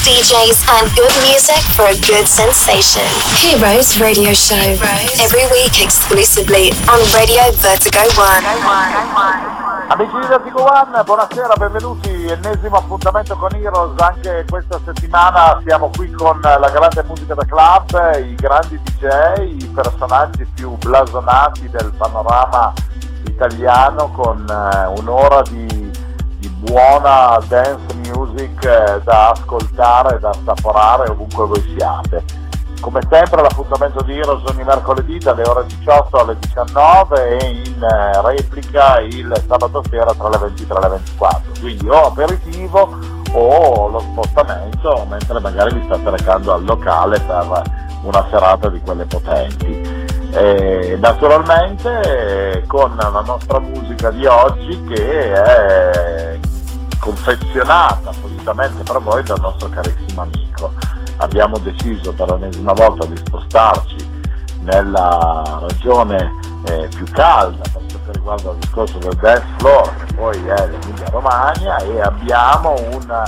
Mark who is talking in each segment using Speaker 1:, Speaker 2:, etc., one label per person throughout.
Speaker 1: DJs, and good music for a good sensation. Heroes Radio Show. Every week exclusively on Radio Vertigo One.
Speaker 2: Amici di Vertigo One, buonasera, benvenuti. Ennesimo appuntamento con Heroes. Anche questa settimana siamo qui con la grande musica da club, i grandi DJ, i personaggi più blasonati del panorama italiano con eh, un'ora di buona dance music eh, da ascoltare, da assaporare ovunque voi siate. Come sempre l'appuntamento di Heroes ogni mercoledì dalle ore 18 alle 19 e in eh, replica il sabato sera tra le 23 e le 24. Quindi o aperitivo o lo spostamento mentre magari vi state recando al locale per una serata di quelle potenti. E naturalmente con la nostra musica di oggi che è confezionata appositamente per voi dal nostro carissimo amico abbiamo deciso per l'ennesima volta di spostarci nella regione eh, più calda per che riguarda il discorso del dance floor, che poi è l'Emilia Romagna, e abbiamo un,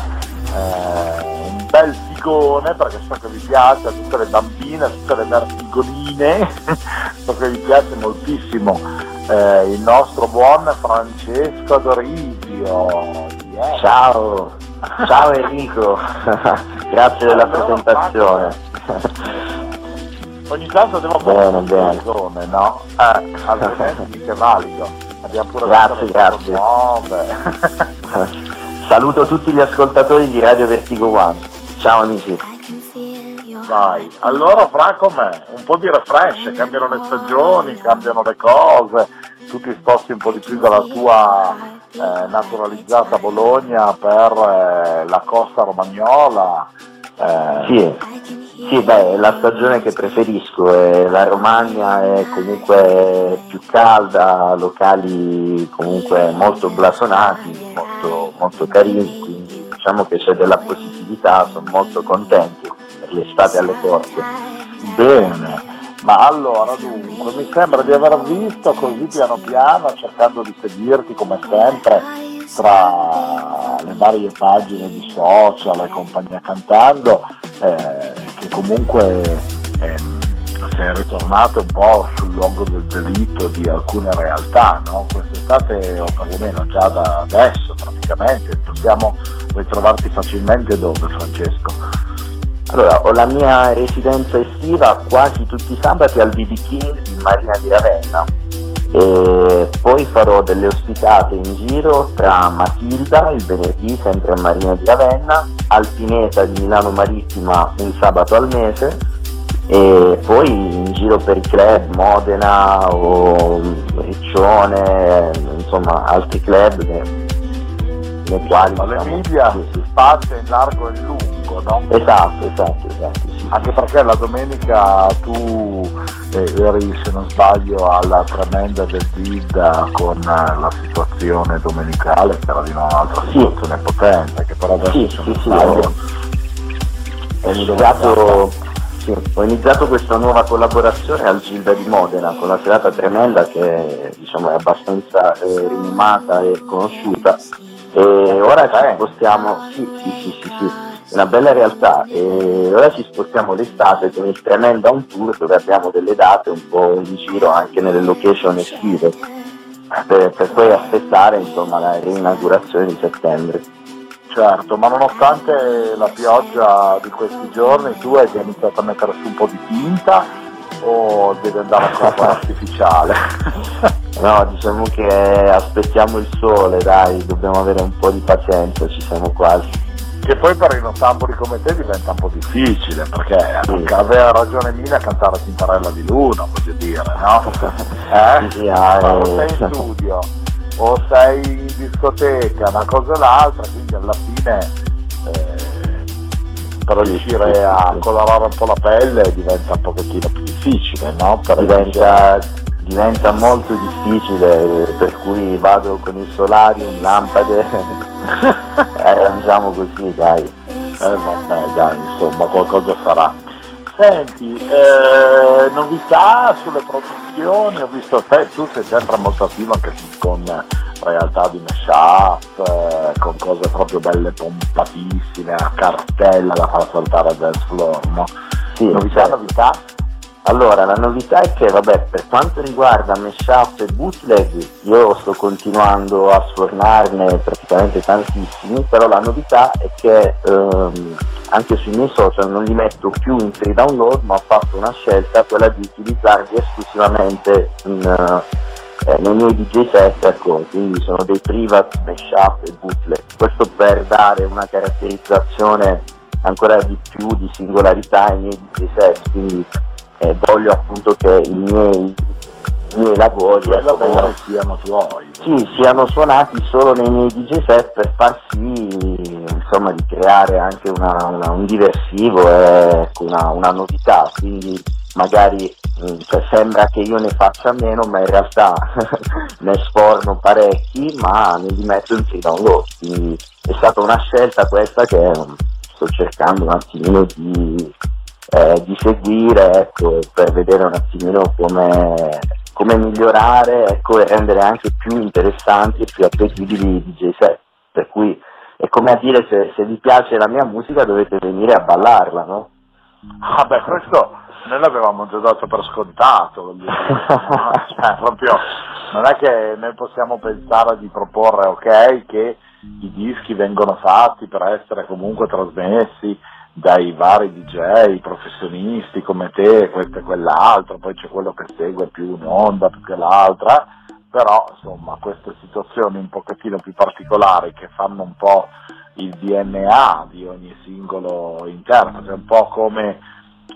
Speaker 2: eh, un bel figone, perché so che vi piace a tutte le bambine, a tutte le vertigoline, so che vi piace moltissimo eh, il nostro buon Francesco Dorisio.
Speaker 3: Yeah. Ciao, ciao Enrico, grazie della presentazione.
Speaker 2: Ogni tanto devo
Speaker 3: Bene, bene.
Speaker 2: zone, no? Eh, altrimenti mica è valido. Abbiamo pure
Speaker 3: Grazie, grazie.
Speaker 2: nuove.
Speaker 3: Saluto tutti gli ascoltatori di Radio Vertigo One. Ciao amici.
Speaker 2: Vai. Allora fra com'è? Un po' di refresh, cambiano le stagioni, cambiano le cose, tu ti sposti un po' di più dalla tua eh, naturalizzata Bologna per eh, la costa romagnola. eh,
Speaker 3: Sì, sì, beh, la stagione che preferisco è la Romagna è comunque più calda, locali comunque molto blasonati, molto, molto carini, quindi diciamo che c'è della positività, sono molto contento per l'estate alle porte.
Speaker 2: Bene, ma allora dunque mi sembra di aver visto così piano piano, cercando di seguirti come sempre tra le varie pagine di social e compagnia cantando, eh, che comunque ehm, sei ritornato un po' sul luogo del delitto di alcune realtà, no? Quest'estate o perlomeno già da adesso praticamente possiamo ritrovarti facilmente dove Francesco?
Speaker 3: Allora, ho la mia residenza estiva quasi tutti i sabati al BB King in Marina di Ravenna e poi farò delle ospitate in giro tra Matilda il venerdì sempre a Marina di Ravenna, Alpineta di Milano Marittima un sabato al mese e poi in giro per i club Modena o Riccione, insomma altri club nei quali diciamo,
Speaker 2: All'Emilia
Speaker 3: sì,
Speaker 2: si
Speaker 3: sì.
Speaker 2: spazia in largo e in lungo, no?
Speaker 3: Esatto, esatto, esatto. sì.
Speaker 2: Anche perché la domenica tu eh, eri, se non sbaglio, alla tremenda del Dida con eh, la situazione domenicale, che era di un'altra
Speaker 3: Sì.
Speaker 2: situazione potente, che però adesso
Speaker 3: Sì,
Speaker 2: se
Speaker 3: sì,
Speaker 2: non
Speaker 3: sì,
Speaker 2: sbaglio,
Speaker 3: Ho iniziato, sì, ho iniziato questa nuova collaborazione al Gilda di Modena con una serata tremenda che diciamo, è abbastanza eh, rinomata e conosciuta e ora ci spostiamo, sì, sì, sì, sì, sì, una bella realtà e ora ci spostiamo l'estate con il Tremenda On Tour dove abbiamo delle date un po' in giro anche nelle location estive per, per poi aspettare insomma, la reinaugurazione di settembre.
Speaker 2: certo, ma nonostante la pioggia di questi giorni tu hai iniziato a mettere su un po' di tinta o devi andare ancora con l'artificiale?
Speaker 3: No, diciamo che aspettiamo il sole, dai, dobbiamo avere un po' di pazienza, ci siamo quasi.
Speaker 2: Che poi per i nottamboli come te diventa un po' difficile, perché
Speaker 3: Sì.
Speaker 2: aveva ragione Mina a cantare Tintarella di Luna, voglio dire, no? Eh?
Speaker 3: Sì, ah,
Speaker 2: o
Speaker 3: eh,
Speaker 2: sei in studio o sei in discoteca, una cosa o l'altra, quindi alla fine eh, per riuscire a colorare un po' la pelle diventa un pochettino più difficile, no? Per
Speaker 3: diventa, diventa molto difficile, per cui vado con il solarium, lampade, e arrangiamo così, dai.
Speaker 2: Eh vabbè dai, insomma qualcosa sarà. Senti, eh, novità sulle produzioni, ho visto te, tu sei sempre molto attivo anche con realtà di mashup, eh, con cose proprio belle pompatissime, a cartella da far saltare a dance floor, no?
Speaker 3: Sì,
Speaker 2: novità, novità?
Speaker 3: Allora, la novità è che, vabbè, per quanto riguarda mashup e bootleg, io sto continuando a sfornarne praticamente tantissimi, però la novità è che ehm, anche sui miei social non li metto più in free download, ma ho fatto una scelta, quella di utilizzarli esclusivamente in, eh, nei miei DJ set, ecco, quindi sono dei private mashup e bootleg. Questo per dare una caratterizzazione ancora di più di singolarità ai miei DJ set, quindi eh, voglio appunto che i miei, i miei lavori ecco,
Speaker 2: lavori siano tuoi.
Speaker 3: sì, siano suonati solo nei miei DJ set per far sì insomma, di creare anche una- una- un diversivo e ecco, una, una novità, quindi magari mm, cioè, sembra che io ne faccia meno, ma in realtà ne sforno parecchi, ma ne li metto in free download, quindi è stata una scelta questa che mm, sto cercando un attimino di, eh, di seguire ecco, per vedere un attimino come, come migliorare ecco, e rendere anche più interessanti e più appetibili i DJ set. Per cui è come a dire se, se vi piace la mia musica dovete venire a ballarla, no?
Speaker 2: Ah beh, questo noi l'avevamo già dato per scontato, dire, no? Cioè, proprio, non è che noi possiamo pensare di proporre, ok, che i dischi vengono fatti per essere comunque trasmessi dai vari DJ professionisti come te, questo e quell'altro, poi c'è quello che segue più un'onda più che l'altra, però insomma queste situazioni un pochettino più particolari che fanno un po' il DNA di ogni singolo interprete, è un po' come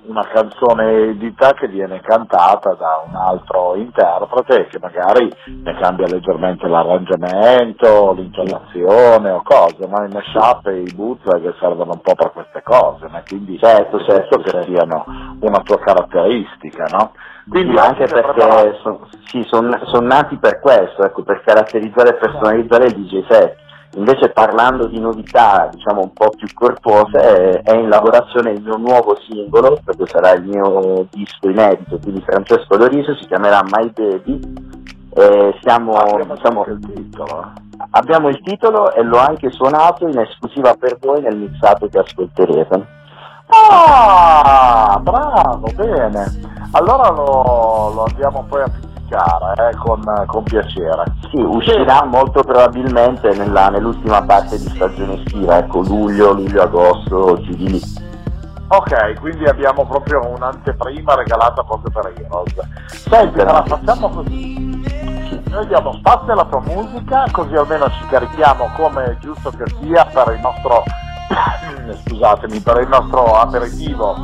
Speaker 2: una canzone edita che viene cantata da un altro interprete che magari ne cambia leggermente l'arrangiamento, l'intonazione o cose, ma i mashup e i bootleg servono un po' per queste cose, ma quindi
Speaker 3: Certo, certo,
Speaker 2: che
Speaker 3: certo.
Speaker 2: siano una tua caratteristica, no? Quindi
Speaker 3: anche perché
Speaker 2: preparato-
Speaker 3: son- sì, sono nati per questo, ecco, per caratterizzare e personalizzare il DJ set. Invece parlando di novità diciamo un po' più corpose è, in lavorazione il mio nuovo singolo, perché sarà il mio disco inedito, quindi Francesco Loriso, si chiamerà My Baby. E siamo,
Speaker 2: abbiamo
Speaker 3: diciamo,
Speaker 2: il titolo.
Speaker 3: abbiamo il titolo e l'ho anche suonato in esclusiva per voi nel mixato che ascolterete.
Speaker 2: Ah, bravo, bene. Allora lo, lo andiamo poi a pizzicare eh, con, con piacere.
Speaker 3: Sì, uscirà molto probabilmente nella- nell'ultima parte di stagione estiva, ecco luglio, luglio-agosto, giù di lì.
Speaker 2: Ok, quindi abbiamo proprio un'anteprima regalata proprio per Heroes. Senti, allora facciamo così. Noi diamo spazio alla tua musica, così almeno ci carichiamo come è giusto che sia per il nostro scusatemi, per il nostro aperitivo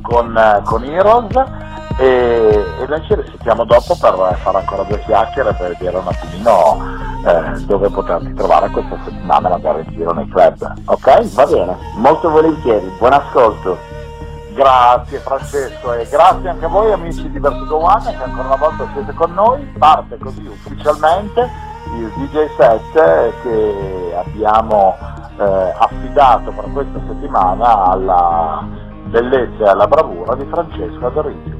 Speaker 2: con, con Heroes e, e noi ci risentiamo dopo per fare ancora due chiacchiere per vedere un attimino eh, dove poterti trovare questa settimana magari in giro nei club. Ok?
Speaker 3: Va bene, molto volentieri, buon ascolto.
Speaker 2: Grazie Francesco e grazie anche a voi amici di Vertigo One che ancora una volta siete con noi. Parte così ufficialmente il DJ set che abbiamo eh, affidato per questa settimana alla bellezza e alla bravura di Francesco Adorizio.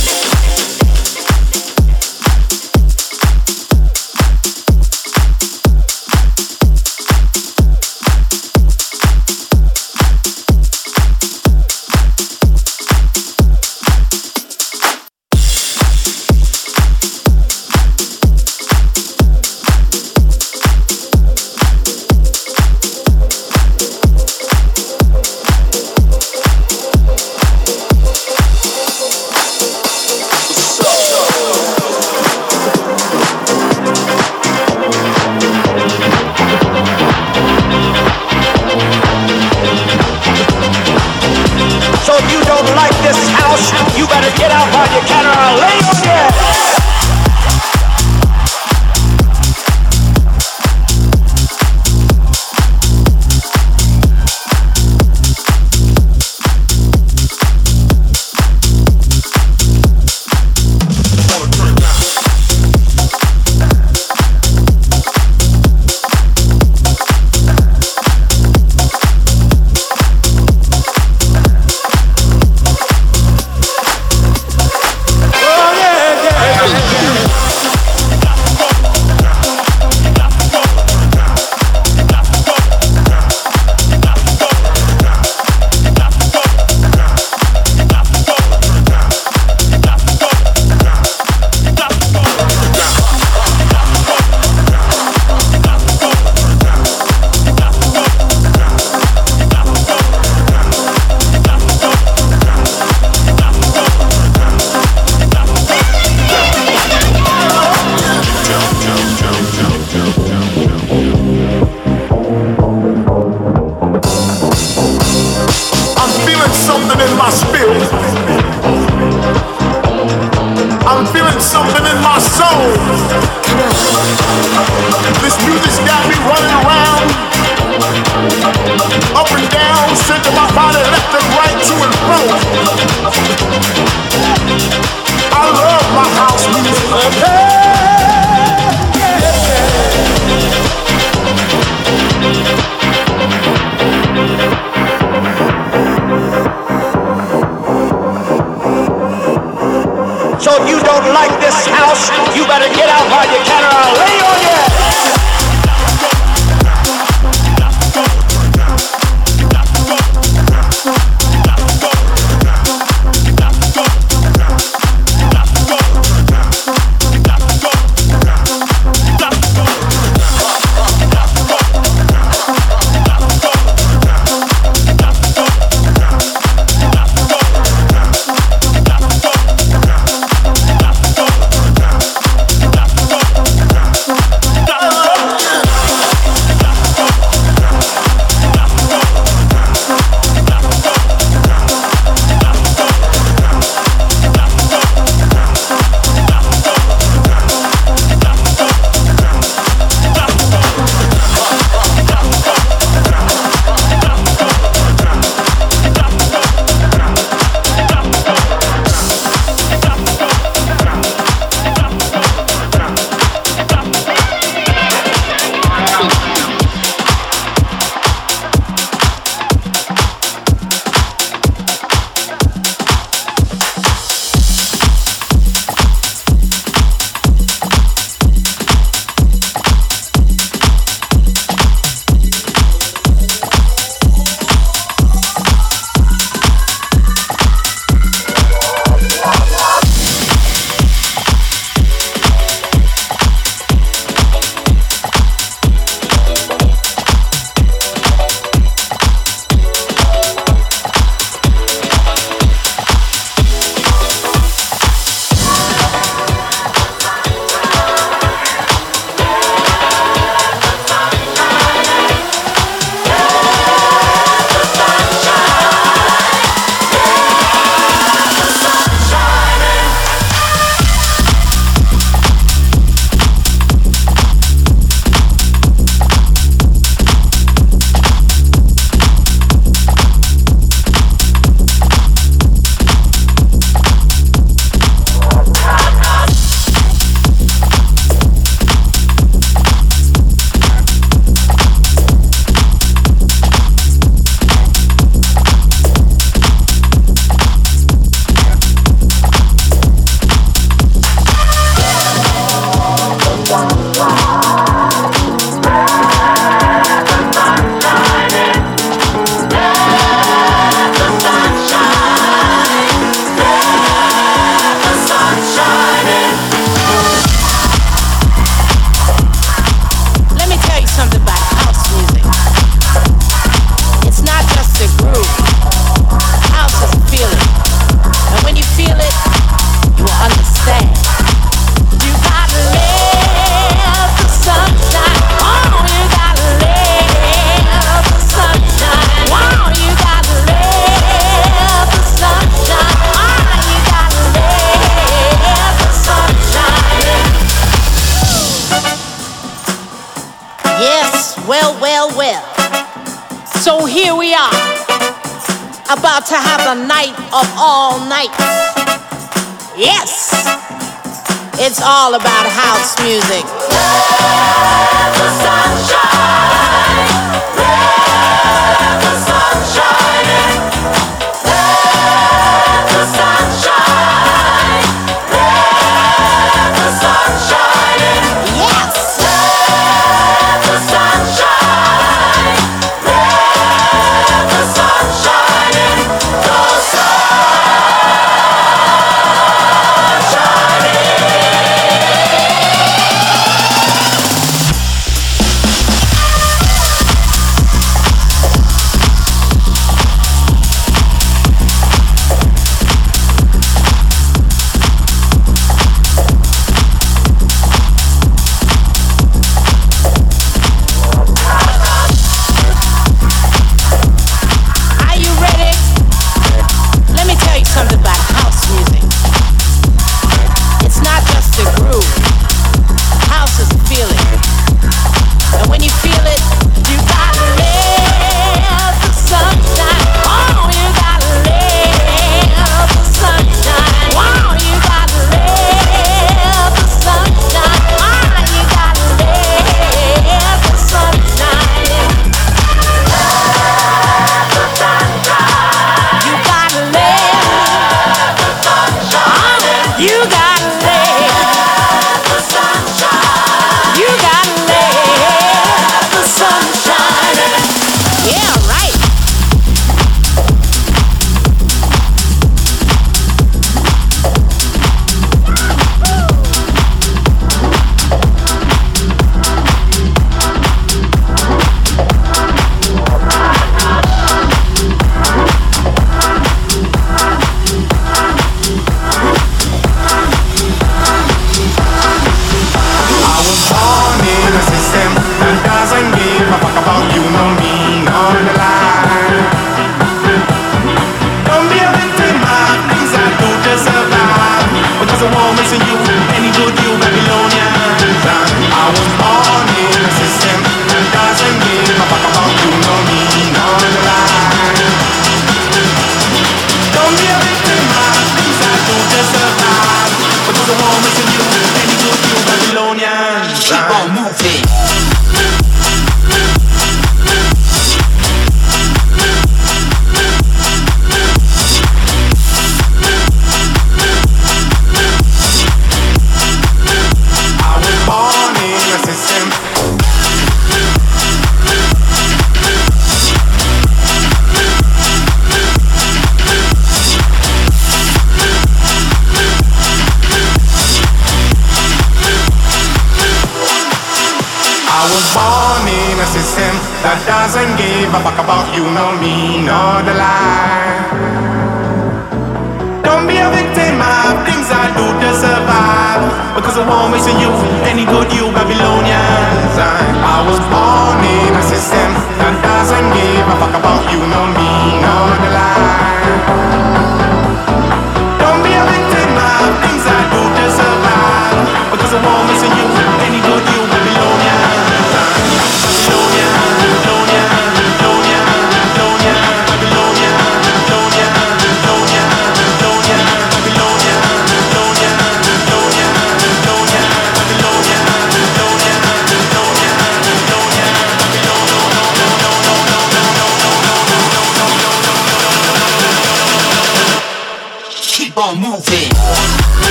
Speaker 4: this house.
Speaker 5: You better get out while you can, or uh, I'll lay on you.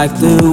Speaker 6: like the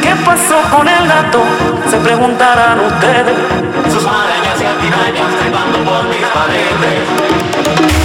Speaker 7: qué pasó con el gato? Se preguntarán ustedes. Sus marañas y antimañas trepando por mis paredes.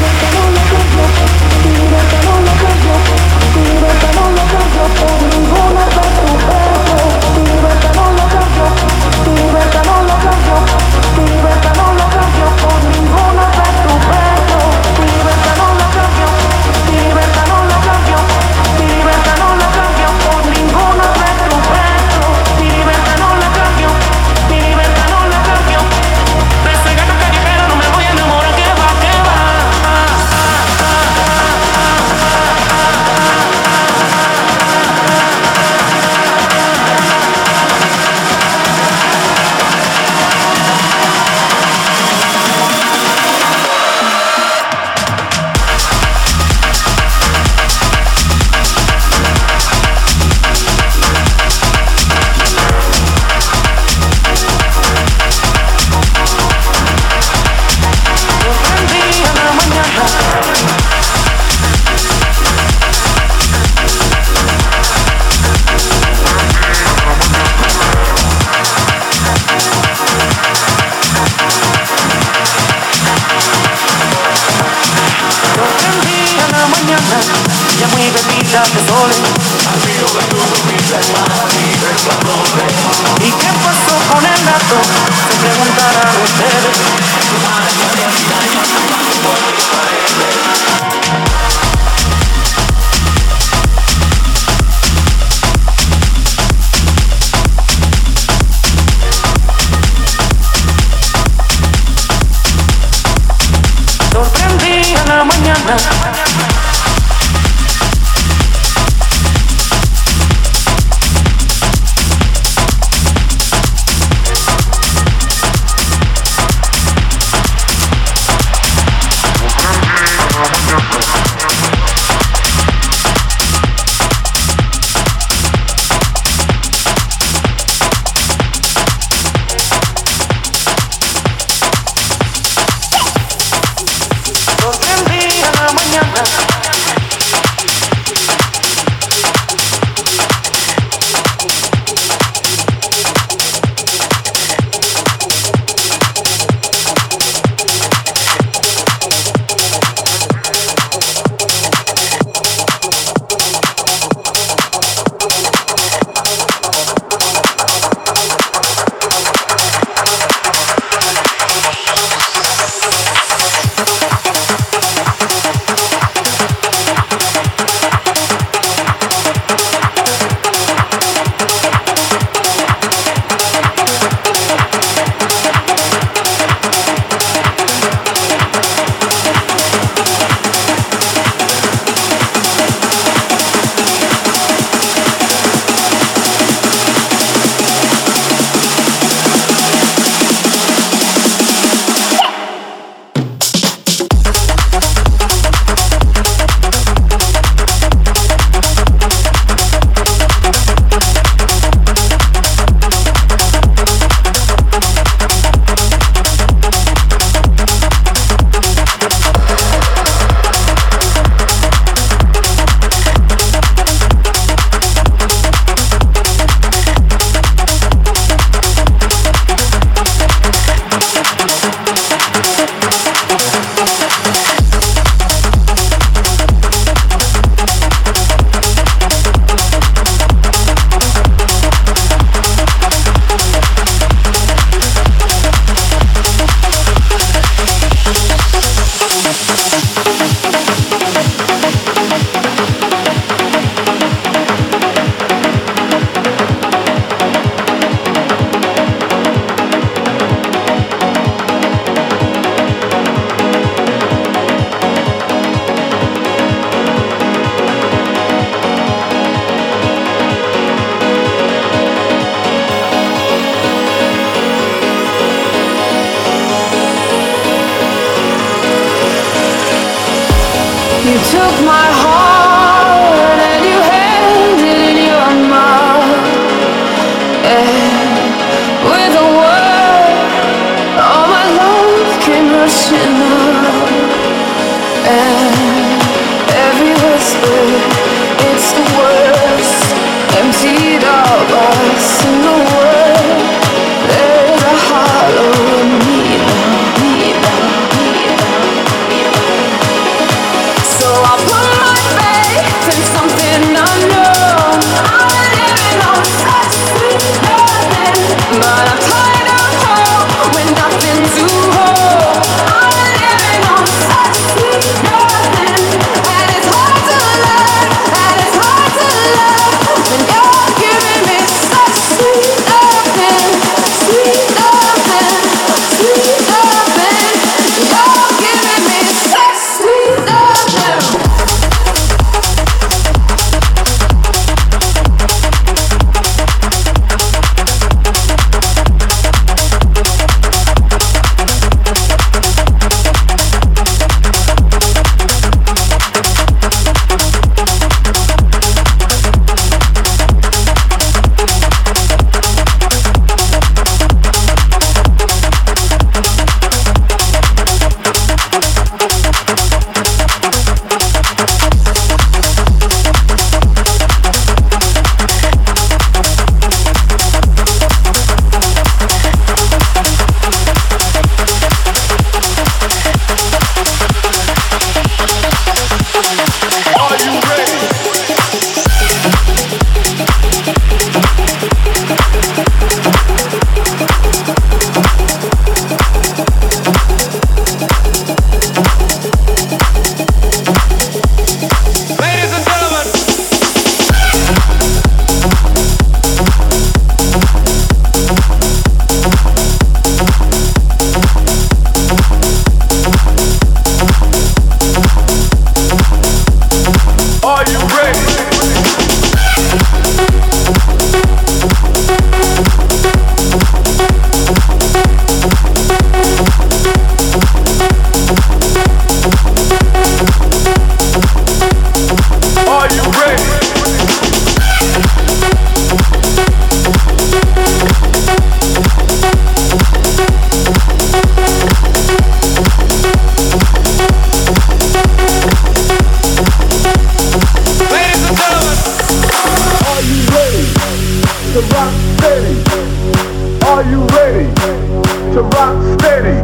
Speaker 7: to rock steady?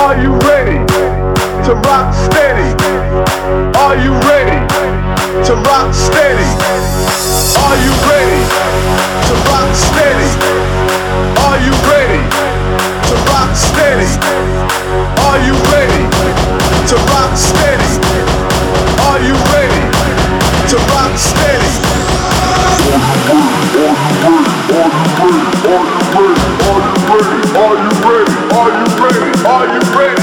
Speaker 7: Are you ready to rock steady? Are you ready to rock steady? Are
Speaker 8: you ready to rock steady? Are you ready to rock steady? Are you ready to rock steady? Are you ready to rock steady? Oh my God, oh my God ready? Are you ready? Are
Speaker 9: you ready? Are you ready?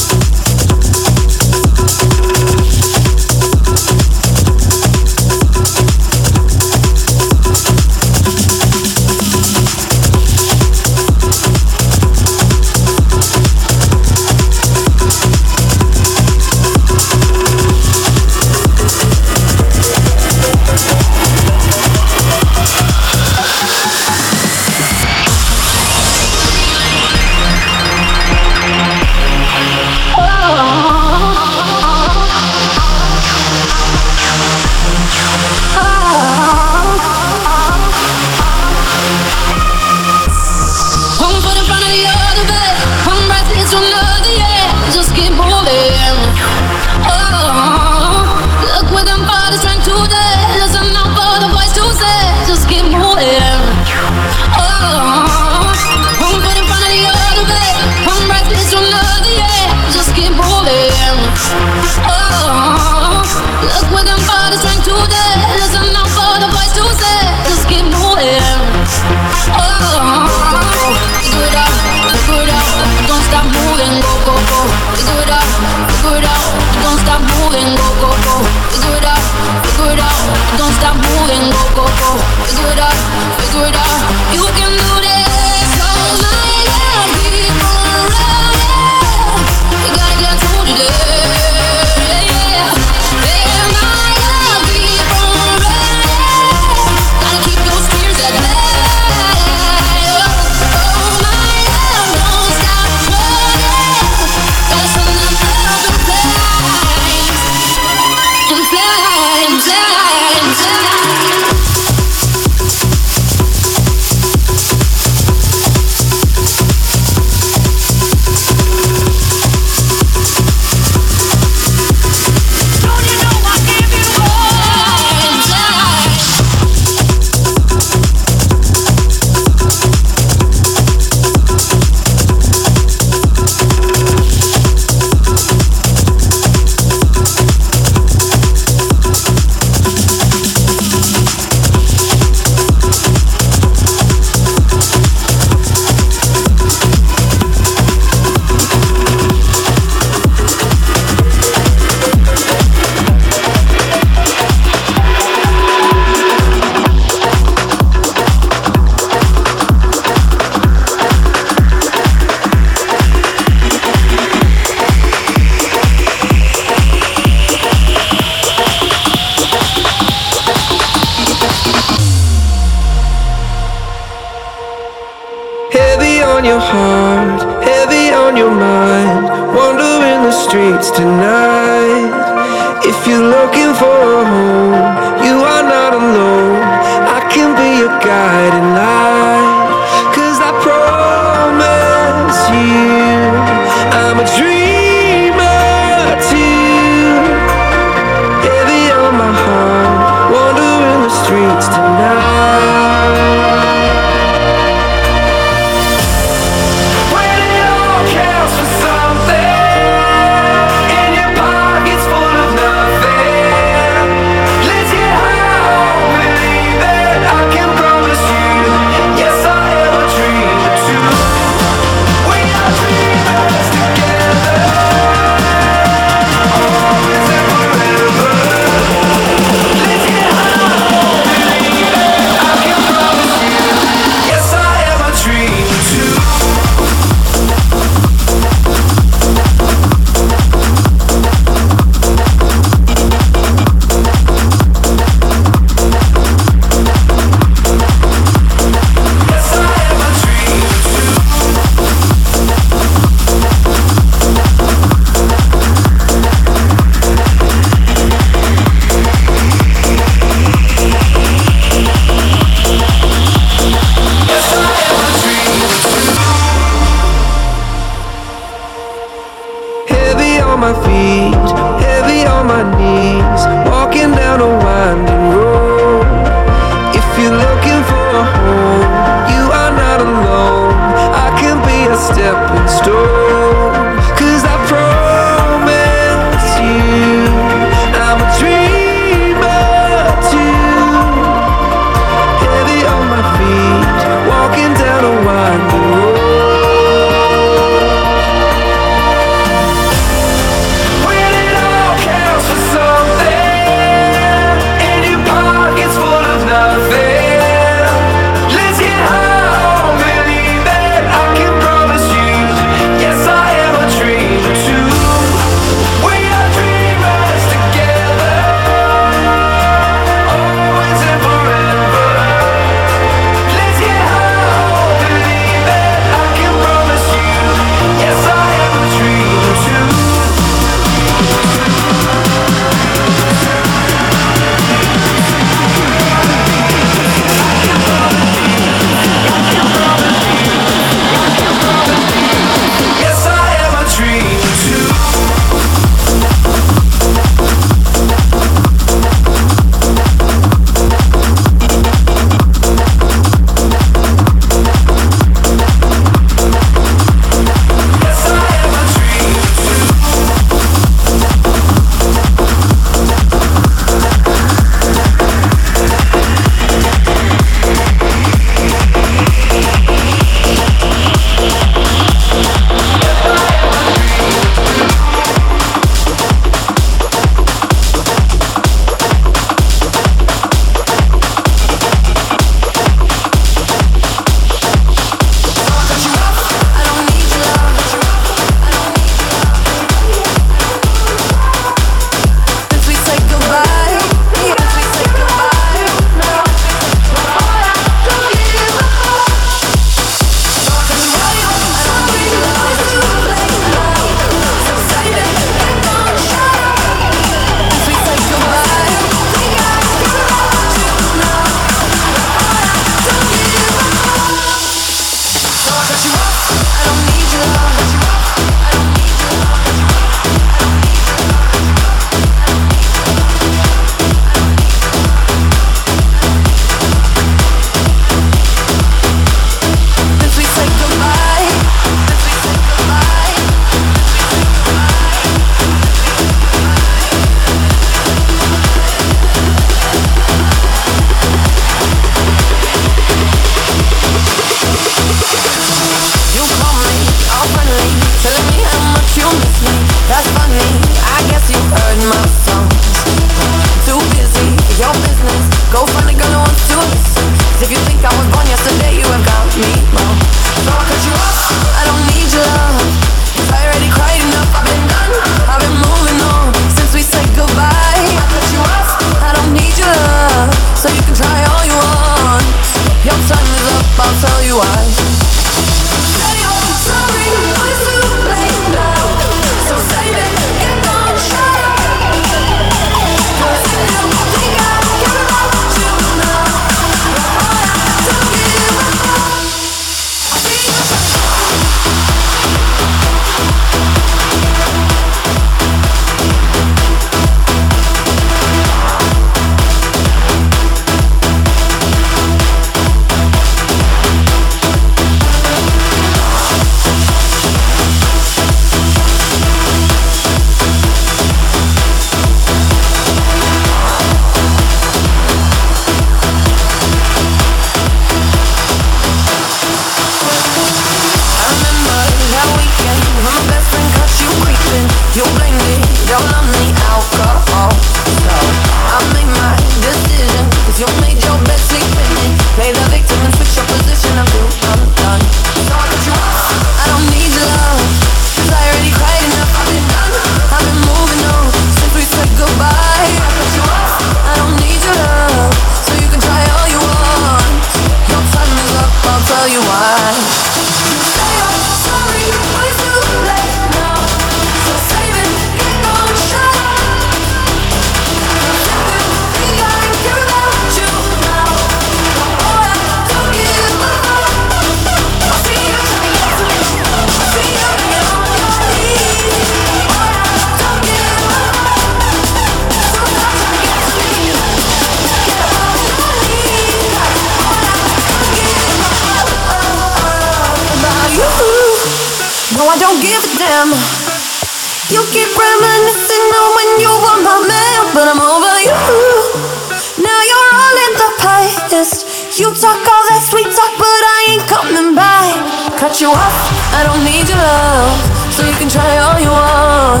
Speaker 9: You talk all that sweet talk, but I ain't coming back. Cut you off, I don't need your love, so you can try all you want.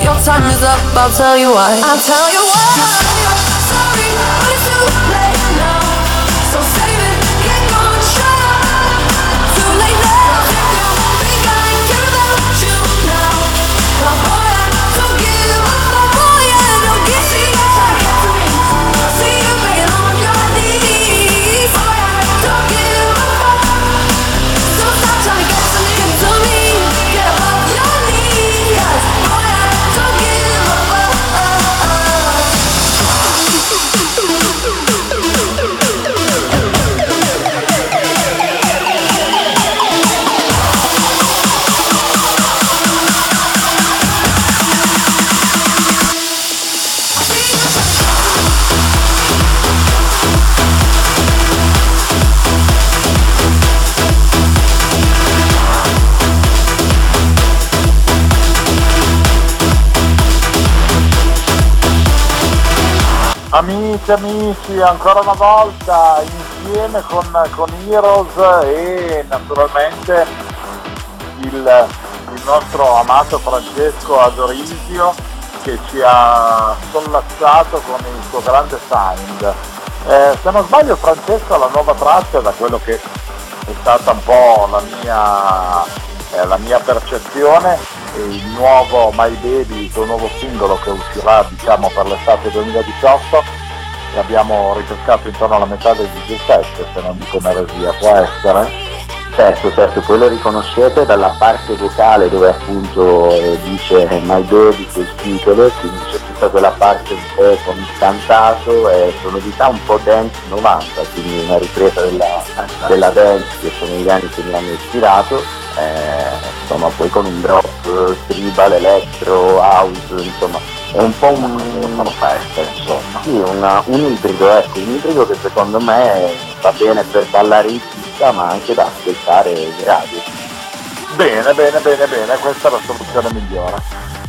Speaker 9: Your time is up, I'll tell you why. I'll tell you why. Sorry,
Speaker 2: Amici, amici, ancora una volta insieme con, con Heroes e naturalmente il, il nostro amato Francesco Adorisio che ci ha sollazzato con il suo grande sound. Eh, se non sbaglio Francesco la nuova traccia da quello che è stata un po' la mia, eh, la mia percezione il nuovo My Baby, il suo nuovo singolo che uscirà diciamo per l'estate 2018 e abbiamo ripescato intorno alla metà del 17 se non dico un'eresia, può essere?
Speaker 3: Certo, certo, poi lo riconoscete dalla parte vocale dove appunto eh, dice My Baby quel titolo, quindi c'è tutta quella parte un po' con il cantato e sonorità un po' dance 90, quindi una ripresa della, della dance che sono gli anni che mi hanno ispirato, eh, insomma poi con un drop tribal, electro, house, insomma è un po' un, un insomma. Sì, una- un ibrido, ecco, un ibrido che secondo me va bene per ballare pista ma anche da ascoltare in radio.
Speaker 2: Bene, bene, bene, bene, questa è la soluzione migliore.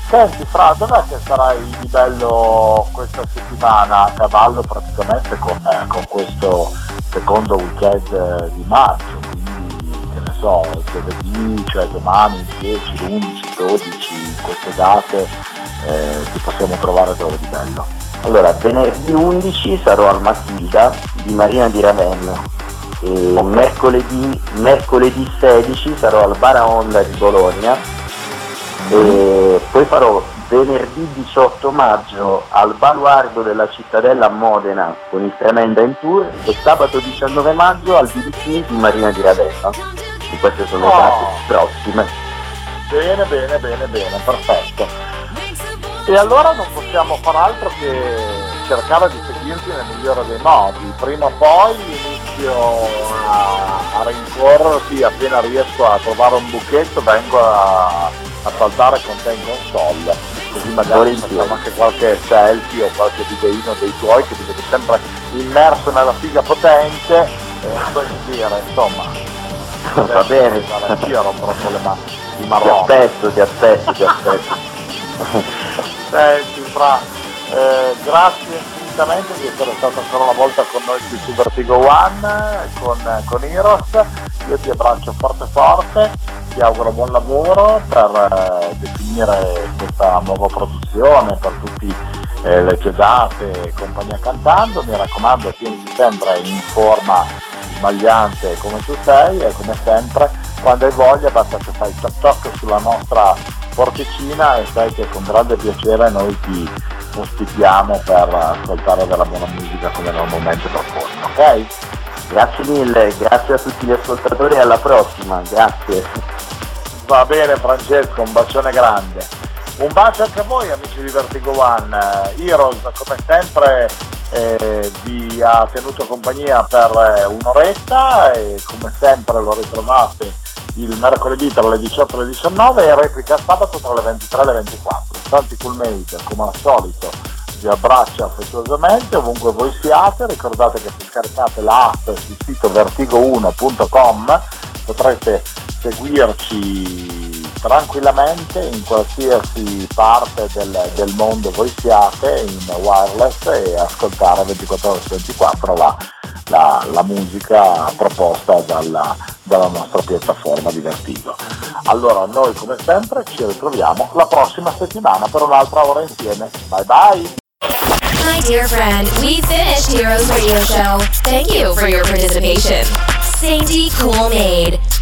Speaker 2: Senti Fra, dov'è che sarai di bello questa settimana a cavallo praticamente con, eh, con questo secondo weekend eh, di marzo, quindi che ne so, il giovedì, cioè domani, il 10, l'11, 12, queste date eh, ti possiamo trovare dove di bello.
Speaker 3: Allora, venerdì 11 sarò al Matilda di Marina di Ravenna e mercoledì, mercoledì 16 sarò al Baraonda di Bologna e poi farò venerdì 18 maggio al Baluardo della Cittadella a Modena con il Tremenda in Tour e sabato 19 maggio al BBC di Marina di Ravenna. E queste sono le
Speaker 2: Oh.
Speaker 3: date prossime.
Speaker 2: Bene, bene, bene, bene, perfetto. E allora non possiamo far altro che cercare di seguirti nel migliore dei modi. Prima o poi inizio a, a rincorrerti appena riesco a trovare un buchetto, vengo a, a saltare con te in console. Così magari facciamo anche qualche selfie o qualche videino dei tuoi che ti vedi sempre immerso nella figa potente e come dire, insomma.
Speaker 3: Va bene.
Speaker 2: Io rompo troppo le mani di
Speaker 3: Ti
Speaker 2: marrone.
Speaker 3: aspetto, ti aspetto, ti aspetto.
Speaker 2: Senti, Fra, eh, grazie infinitamente di essere stato ancora una volta con noi qui su Vertigo One, con, con Heroes. Io ti abbraccio forte forte, ti auguro buon lavoro per eh, definire questa nuova produzione, per tutte le tue date e compagnia cantando. Mi raccomando, tieni sempre in forma sbagliante come tu sei e come sempre quando hai voglia basta che fai toc toc sulla nostra porticina e sai che con grande piacere noi ti ospitiamo per ascoltare della buona musica come normalmente proponi, ok?
Speaker 3: Grazie mille, grazie a tutti gli ascoltatori e alla prossima, grazie.
Speaker 2: Va bene Francesco, un bacione grande. Un bacio anche a voi amici di Vertigo One. Eh, Heroes come sempre eh, vi ha tenuto compagnia per eh, un'oretta e come sempre lo ritrovate il mercoledì tra le 18 e le 19 e replica sabato tra le 23 e le 24. Santi Coolmade come al solito vi abbraccia affettuosamente ovunque voi siate, ricordate che se scaricate l'app sul sito vertigo1.com potrete seguirci tranquillamente in qualsiasi parte del, del mondo voi siate in wireless e ascoltare 24 ore su 24 la, la, la musica proposta dalla, dalla nostra piattaforma di Vertigo. Allora noi come sempre ci ritroviamo la prossima settimana per un'altra ora insieme. Bye bye!
Speaker 1: My dear friend, we finished Heroes Radio Show. Thank you for your participation. Sainty Cool Maid